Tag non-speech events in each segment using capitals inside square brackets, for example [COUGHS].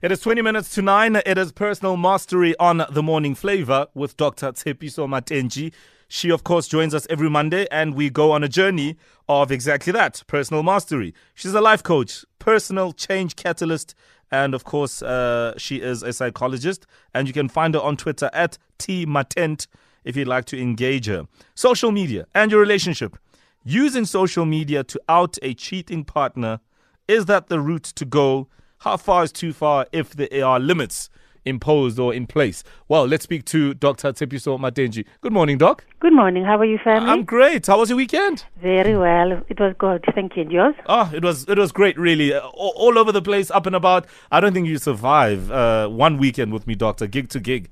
It is 20 minutes to 9. It is Personal Mastery on The Morning Flava with Dr. Tshepiso Matenjie. She, of course, joins us every Monday, and we go on a journey of exactly that personal mastery. She's a life coach, personal change catalyst, and of course, uh, she is a psychologist. And you can find her on Twitter at tmatent if you'd like to engage her. Social media and your relationship. Using social media to out a cheating partner, is that the route to go? How far is too far if there are limits imposed or in place? Well, let's speak to Dr. Tshepiso Matenjie. Good morning, Doc. Good morning. How are you, family? I'm great. How was your weekend? Very well. It was good. Thank you. And yours? Oh, it was it was great, really. Uh, all, all over the place, up and about. I don't think you survive uh, one weekend with me, Doctor, gig to gig.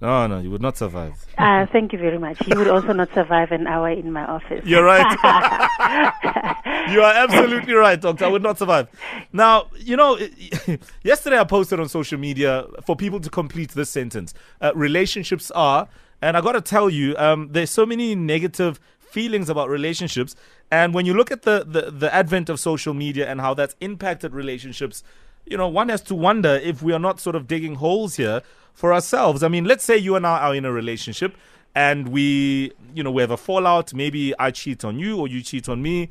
No, no, you would not survive. Uh, thank you very much. You would also not survive an hour in my office. You're right. [LAUGHS] you are absolutely right, Doctor. I would not survive. Now, you know, [LAUGHS] yesterday I posted on social media for people to complete this sentence. Uh, relationships are, and I got to tell you, um, there's so many negative feelings about relationships. And when you look at the, the, the advent of social media and how that's impacted relationships, you know, one has to wonder if we are not sort of digging holes here for ourselves. I mean, let's say you and I are in a relationship and we, you know, we have a fallout. Maybe I cheat on you or you cheat on me.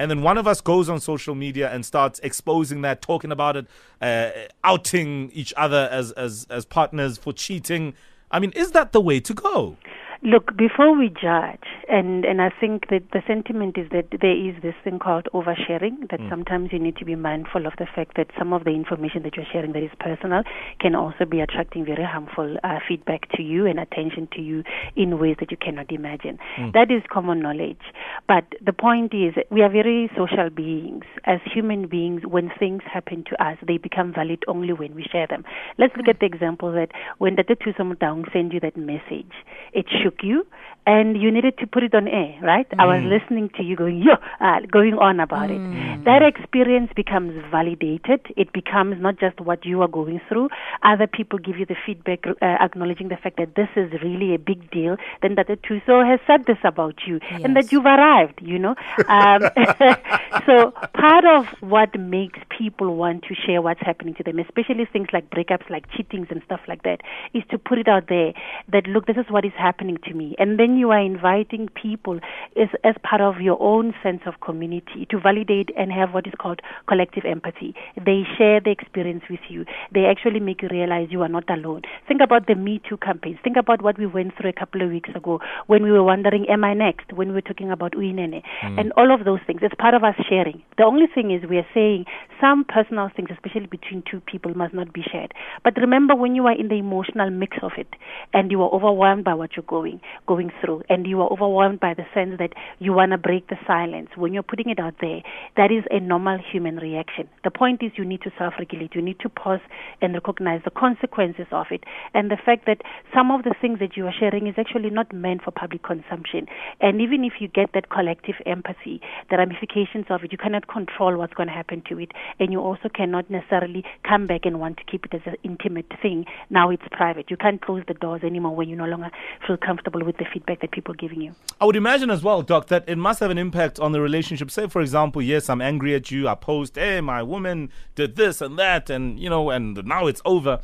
And then one of us goes on social media and starts exposing that, talking about it, uh, outing each other as, as, as partners for cheating. I mean, is that the way to go? Look, before we judge, and, and I think that the sentiment is that there is this thing called oversharing, that mm. sometimes you need to be mindful of the fact that some of the information that you're sharing that is personal can also be attracting very harmful uh, feedback to you and attention to you in ways that you cannot imagine. Mm. That is common knowledge. But the point is, we are very social beings. As human beings, when things happen to us, they become valid only when we share them. Let's look mm. at the example that when Dr. Tusam Daung sent you that message, it shook you and you needed to put it on air, right? Mm. I was mm. listening to you going, yo, uh, going on about mm. it. That experience becomes validated. It becomes not just what you are going through. Other people give you the feedback, uh, acknowledging the fact that this is really a big deal. Then that the Tuso has said this about you yes. and that you've arrived, you know. Um, [LAUGHS] so part of what makes people want to share what's happening to them, especially things like breakups, like cheatings and stuff like that, is to put it out there that, look, this is what is happening to me. And then you are inviting people as, as part of your own sense of community to validate and have what is called collective empathy. They share the experience with you. They actually make you realize you are not alone. Think about the Me Too campaigns. Think about what we went through a couple of weeks ago when we were wondering, am I next? When we were talking about Uyinene. Mm. And all of those things. It's part of us sharing. The only thing is we are saying some personal things, especially between two people, must not be shared. But remember when you are in the emotional mix of it and you are overwhelmed by what you're going going through through and you are overwhelmed by the sense that you want to break the silence, when you're putting it out there, that is a normal human reaction. The point is you need to self regulate. You need to pause and recognize the consequences of it and the fact that some of the things that you are sharing is actually not meant for public consumption. And even if you get that collective empathy, the ramifications of it, you cannot control what's going to happen to it. And you also cannot necessarily come back and want to keep it as an intimate thing. Now it's private. You can't close the doors anymore when you no longer feel comfortable with the feedback feedback that people are giving you. I would imagine as well, Doc, that it must have an impact on the relationship. Say, for example, yes, I'm angry at you. I post, hey, my woman did this and that, and you know, and now it's over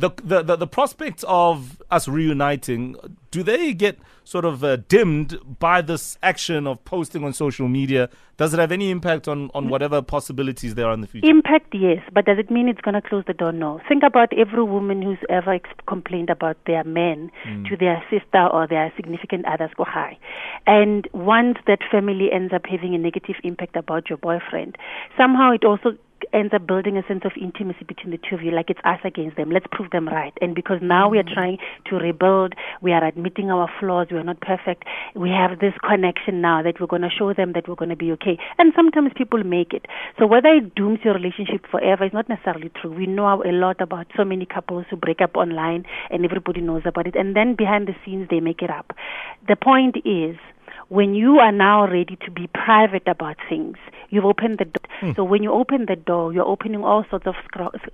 the, the, the, the prospect of us reuniting, do they get sort of uh, dimmed by this action of posting on social media? Does it have any impact on, on whatever possibilities there are in the future? Impact, yes, but does it mean it's going to close the door? No. Think about every woman who's ever ex- complained about their men mm. to their sister or their significant others go high. And once that family ends up having a negative impact about your boyfriend, somehow it also ends up building a sense of intimacy between the two of you, like it's us against them. Let's prove them right. And because now mm-hmm. we are mm. trying to rebuild, we are admitting our flaws, we are not perfect. We have this connection now that we're going to show them that we're going to be okay. And sometimes people make it. So whether it dooms your relationship forever is not necessarily true. We know a lot about so many couples who break up online and everybody knows about it. And then behind the scenes, they make it up. The point is, when you are now ready to be private about things, you've opened the door. Hmm. So when you open the door, you're opening all sorts of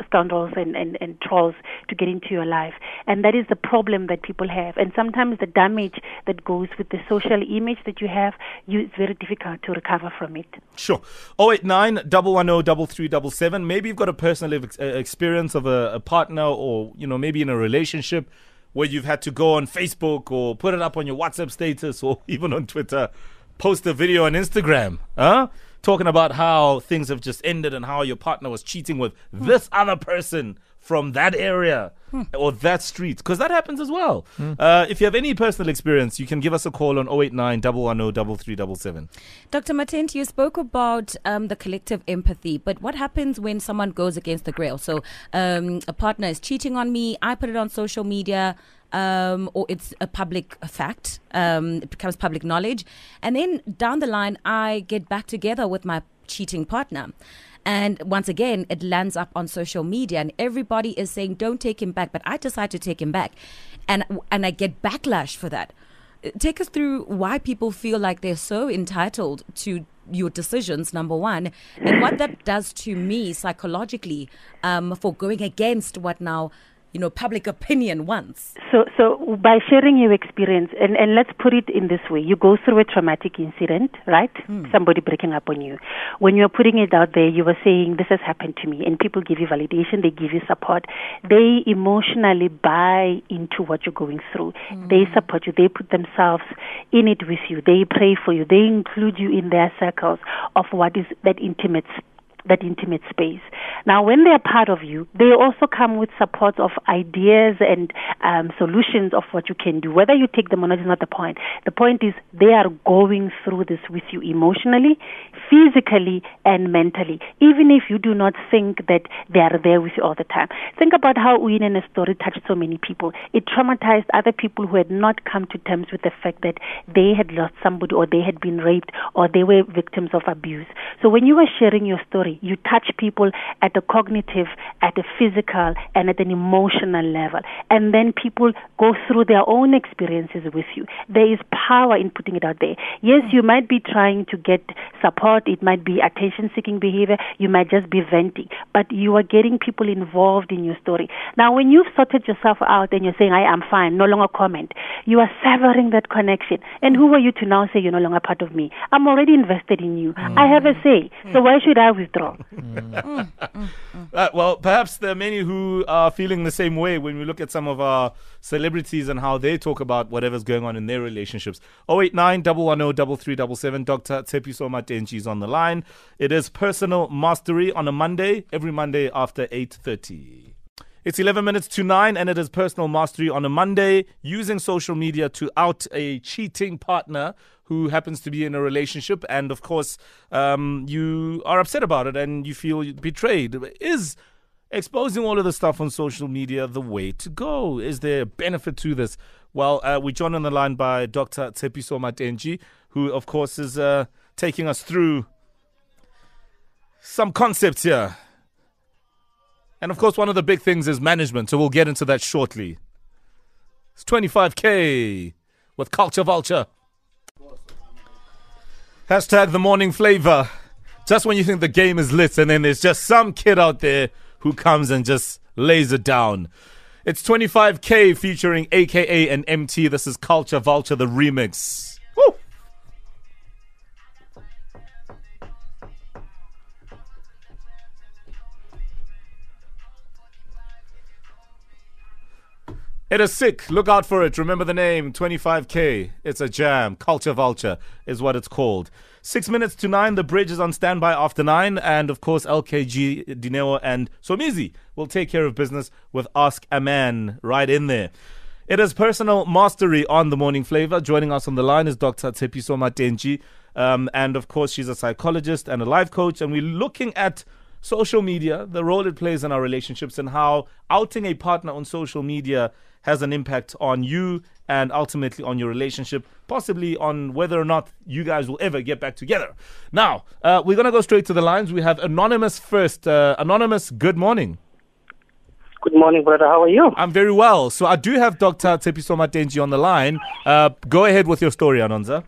scoundrels and, and, and trolls to get into your life. And that is the problem that people have. And sometimes the damage that goes with the social image that you have, you, it's very difficult to recover from it. Sure. 089 110 3377. Maybe you've got a personal ex- uh, experience of a, a partner or, you know, maybe in a relationship where you've had to go on Facebook or put it up on your WhatsApp status or [LAUGHS] even on Twitter, post a video on Instagram, huh? Talking about how things have just ended and how your partner was cheating with this other person from that area or that street because that happens as well. Uh, if you have any personal experience, you can give us a call on 089 110 3377. Dr. Matent, you spoke about um, the collective empathy, but what happens when someone goes against the grail? So um, a partner is cheating on me, I put it on social media, um, or it's a public fact, um, it becomes public knowledge, and then down the line, I get back together with my cheating partner. And once again, it lands up on social media, and everybody is saying, "Don't take him back." But I decide to take him back, and and I get backlash for that. Take us through why people feel like they're so entitled to your decisions, number one, and what that does to me psychologically um, for going against what now you know public opinion wants. So, so by sharing your experience, and, and let's put it in this way: you go through a traumatic incident, right? Hmm. Somebody breaking up on you. When you're putting it out there, you were saying, "This has happened to me," and people give you validation, they give you support, they emotionally buy into what you're going through. Hmm. They support you. They put themselves in it with you. They pray for you. They include you in their circles of what is that intimate that intimate space. Now, when they are part of you, they also come with support of ideas and um, solutions of what you can do. Whether you take them or not is not the point. The point is they are going through this with you emotionally, physically, and mentally, even if you do not think that they are there with you all the time. Think about how Uyin's story touched so many people. It traumatized other people who had not come to terms with the fact that they had lost somebody or they had been raped or they were victims of abuse. So when you are sharing your story, you touch people at a cognitive, at a physical, and at an emotional level. And then people go through their own experiences with you. There is power in putting it out there. Yes, you might be trying to get support, it might be attention seeking behavior, you might just be venting, but you are getting people involved in your story. Now, when you've sorted yourself out and you're saying, I am fine, no longer comment, you are severing that connection. And who are you to now say you're no longer part of me? I'm already invested in you. Mm. I have a say. So why should I withdraw? Mm. Mm, mm, uh, well, perhaps there are many who are feeling the same way when we look at some of our celebrities and how they talk about whatever's going on in their relationships. 089 110 3377. Dr. Tshepiso Matenjie is on the line. It is Personal Mastery on a Monday, every Monday after 8.30. It's 11 minutes to 9, and it is Personal Mastery on a Monday, using social media to out a cheating partner who happens to be in a relationship. And of course, um, you are upset about it and you feel betrayed. Is exposing all of the stuff on social media the way to go? Is there a benefit to this? Well, uh, we're joined on the line by Dr. Tshepiso Matenjie, who, of course, is uh, taking us through some concepts here. And of course, one of the big things is management, so we'll get into that shortly. It's 25K with Culture Vulture. Hashtag the morning flava. Just when you think the game is lit, and then there's just some kid out there who comes and just lays it down. It's 25K featuring AKA and MT. This is Culture Vulture, the remix. It is sick. Look out for it. Remember the name 25K. It's a jam. Culture Vulture is what it's called. Six minutes to nine. The bridge is on standby after nine. And of course, LKG, Dineo, and Somizi will take care of business with Ask a Man right in there. It is personal mastery on the morning flava. Joining us on the line is Dr. Tshepiso Matenjie. Um, and of course, she's a psychologist and a life coach. And we're looking at social media, the role it plays in our relationships, and how outing a partner on social media has an impact on you and ultimately on your relationship, possibly on whether or not you guys will ever get back together. Now, uh, we're going to go straight to the lines. We have Anonymous first. Uh, Anonymous, good morning. Good morning, brother. How are you? I'm very well. So I do have Dr. Tshepiso Matenjie on the line. Uh, go ahead with your story, Anonza.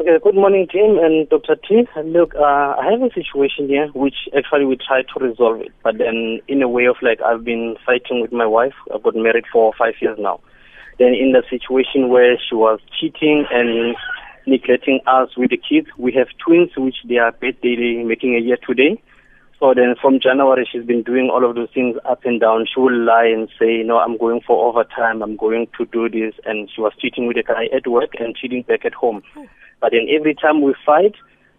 Okay, good morning, Jim and Dr. T. Look, uh, I have a situation here which actually we try to resolve it, but then in a way of like I've been fighting with my wife. I've got married for five years now. Then in the situation where she was cheating and neglecting us with the kids, we have twins which they are birthday making a year today. So then from January, she's been doing all of those things up and down. She will lie and say, no, I'm going for overtime. I'm going to do this. And she was cheating with a guy at work and cheating back at home. But then every time we fight,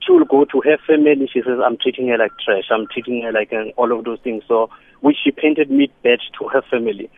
she will go to her family. She says, I'm treating her like trash. I'm treating her like and all of those things. So, which she painted me bad to her family.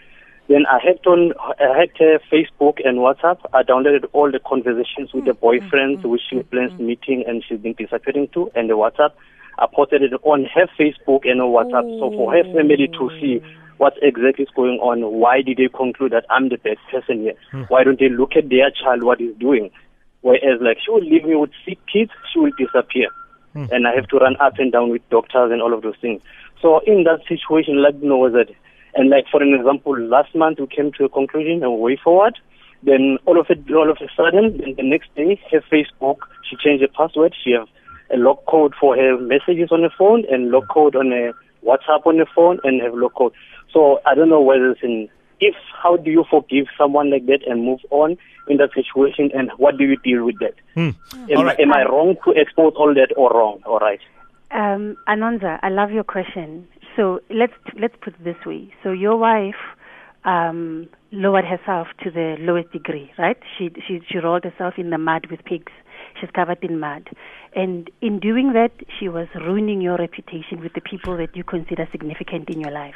Then I hacked on, I hacked her Facebook and WhatsApp. I downloaded all the conversations with the mm, mm, boyfriends, mm, which she plans meeting and she's been disappearing to, and the WhatsApp. I posted it on her Facebook and on WhatsApp, so for her family to see what exactly is going on. Why did they conclude that I'm the best person here? Hmm. Why don't they look at their child, what he's doing? Whereas, like, she will leave me with sick kids, she will disappear. Hmm. And I have to run up and down with doctors and all of those things. So, in that situation, like, me know that. And, like, for an example, last month we came to a conclusion and way forward. Then, all of it, all of a sudden, then the next day, her Facebook, she changed the password. She have a lock code for her messages on the phone and lock code on a WhatsApp on the phone and have lock code. So I don't know whether it's in if how do you forgive someone like that and move on in that situation and what do you deal with that? Am, All right. am I wrong to expose all that or wrong? All right. Um, Anonza, I love your question. So let's let's put it this way. So your wife um, lowered herself to the lowest degree, right? She she she rolled herself in the mud with pigs. She's covered in mud, and in doing that, she was ruining your reputation with the people that you consider significant in your life.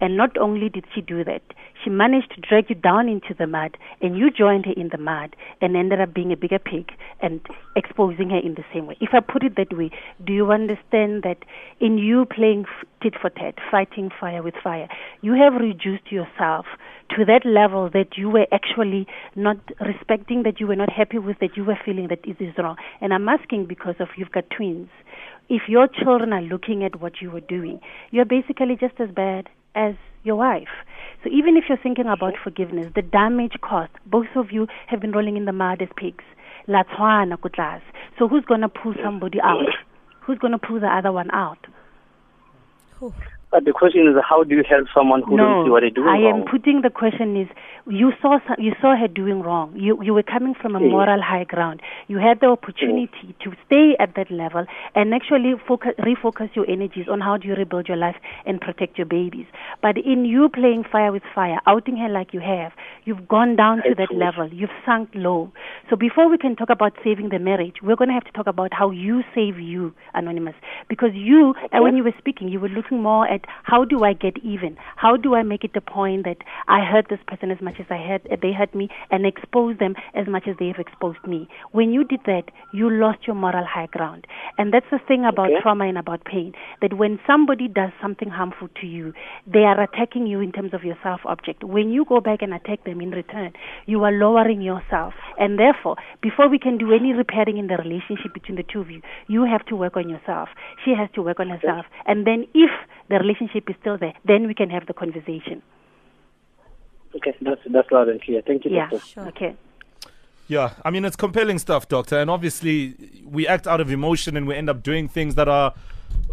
And not only did she do that, she managed to drag you down into the mud, and you joined her in the mud and ended up being a bigger pig and exposing her in the same way. If I put it that way, do you understand that in you playing tit for tat, fighting fire with fire, you have reduced yourself to that level that you were actually not respecting, that you were not happy with, that you were feeling that it is wrong. And I'm asking because of you've got twins. If your children are looking at what you were doing, you're basically just as bad as your wife. So even if you're thinking about forgiveness, the damage caused, both of you have been rolling in the mud as pigs. La tshwana ko tlase. So who's going to pull somebody out? [COUGHS] Who's going to pull the other one out? But the question is, how do you help someone who no, don't see what they're doing I wrong? am putting the question is you saw some, you saw her doing wrong. You you were coming from a moral high ground. You had the opportunity to stay at that level and actually focus, refocus your energies on how do you rebuild your life and protect your babies. But in you playing fire with fire, outing her like you have, you've gone down to that level. You've sunk low. So before we can talk about saving the marriage, we're going to have to talk about how you save you, Anonymous. Because you, and when you were speaking, you were looking more at how do I get even? How do I make it a point that I hurt this person as much as I hurt, they hurt me and expose them as much as they have exposed me? When you did that, you lost your moral high ground. And that's the thing about Okay. trauma and about pain, that when somebody does something harmful to you, they are attacking you in terms of your self object. When you go back and attack them in return, you are lowering yourself. And therefore, before we can do any repairing in the relationship between the two of you, you have to work on yourself. She has to work on herself. And then if the relationship is still there, then we can have the conversation. Okay, that's that's loud and clear. Thank you, Yeah. doctor. Okay. Yeah, I mean, it's compelling stuff, Doctor. And obviously, we act out of emotion and we end up doing things that are,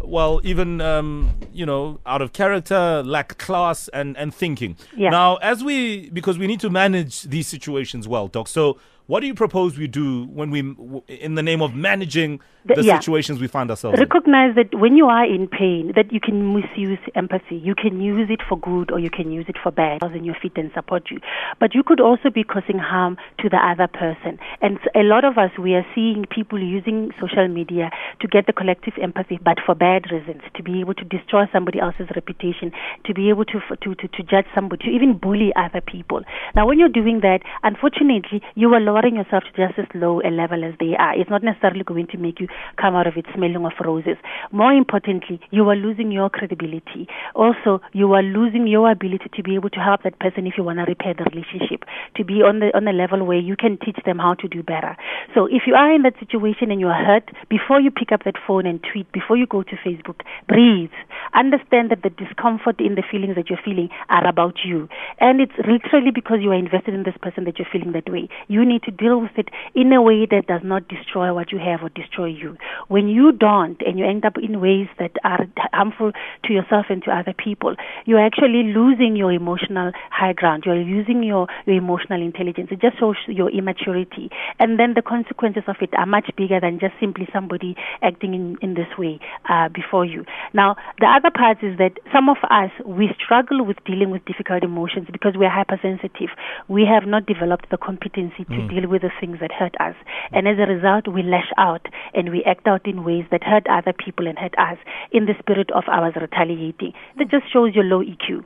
well, even, um, you know, out of character, lack class and, and thinking. Yeah. Now, as we, because we need to manage these situations well, Doc. So, what do you propose we do when we, in the name of managing The- the yeah. situations we find ourselves in? Recognize that when you are in pain, that you can misuse empathy. You can use it for good or you can use it for bad. In your feet and support you, but you could also be causing harm to the other person. And a lot of us, we are seeing people using social media to get the collective empathy, but for bad reasons, to be able to destroy somebody else's reputation, to be able to to to, to judge somebody, to even bully other people. Now, when you're doing that, unfortunately, you are lowering yourself to just as low a level as they are. It's not necessarily going to make you come out of it smelling of roses. More importantly, you are losing your credibility. Also, you are losing your ability to be able to help that person if you want to repair the relationship, to be on the on a level where you can teach them how to do better. So, if you are in that situation and you are hurt, before you pick up that phone and tweet, before you go to Facebook. Breathe. Understand that the discomfort in the feelings that you're feeling are about you. And it's literally because you are invested in this person that you're feeling that way. You need to deal with it in a way that does not destroy what you have or destroy you. When you don't and you end up in ways that are harmful to yourself and to other people, you're actually losing your emotional high ground. You're losing your, your emotional intelligence. It just shows your immaturity. And then the consequences of it are much bigger than just simply somebody acting in, in this way uh, before you. Now, the other part is that some of us, we struggle with dealing with difficult emotions because we are hypersensitive. We have not developed the competency to deal with the things that hurt us. And as a result, we lash out and we act out in ways that hurt other people and hurt us in the spirit of ours retaliating. That just shows your low EQ.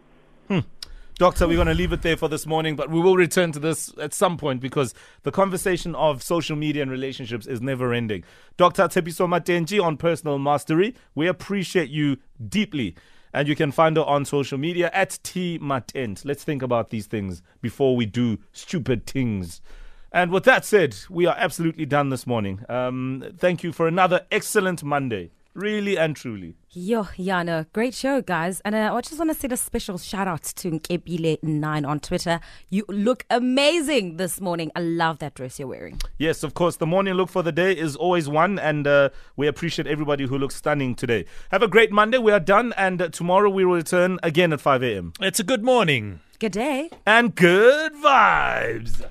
Hmm. Doctor, we're going to leave it there for this morning, but we will return to this at some point because the conversation of social media and relationships is never ending. Dr. Tshepiso Matenjie on personal mastery, we appreciate you deeply. And you can find her on social media at T Matent. Let's think about these things before we do stupid things. And with that said, we are absolutely done this morning. Um, thank you for another excellent Monday, really and truly. Yo, Yana, great show, guys. And uh, I just want to say a special shout out to Nkebile9 on Twitter. You look amazing this morning. I love that dress you're wearing. Yes, of course. The morning look for the day is always one, and uh, we appreciate everybody who looks stunning today. Have a great Monday. We are done, and uh, tomorrow we will return again at 5 a.m. It's a good morning. Good day. And good vibes.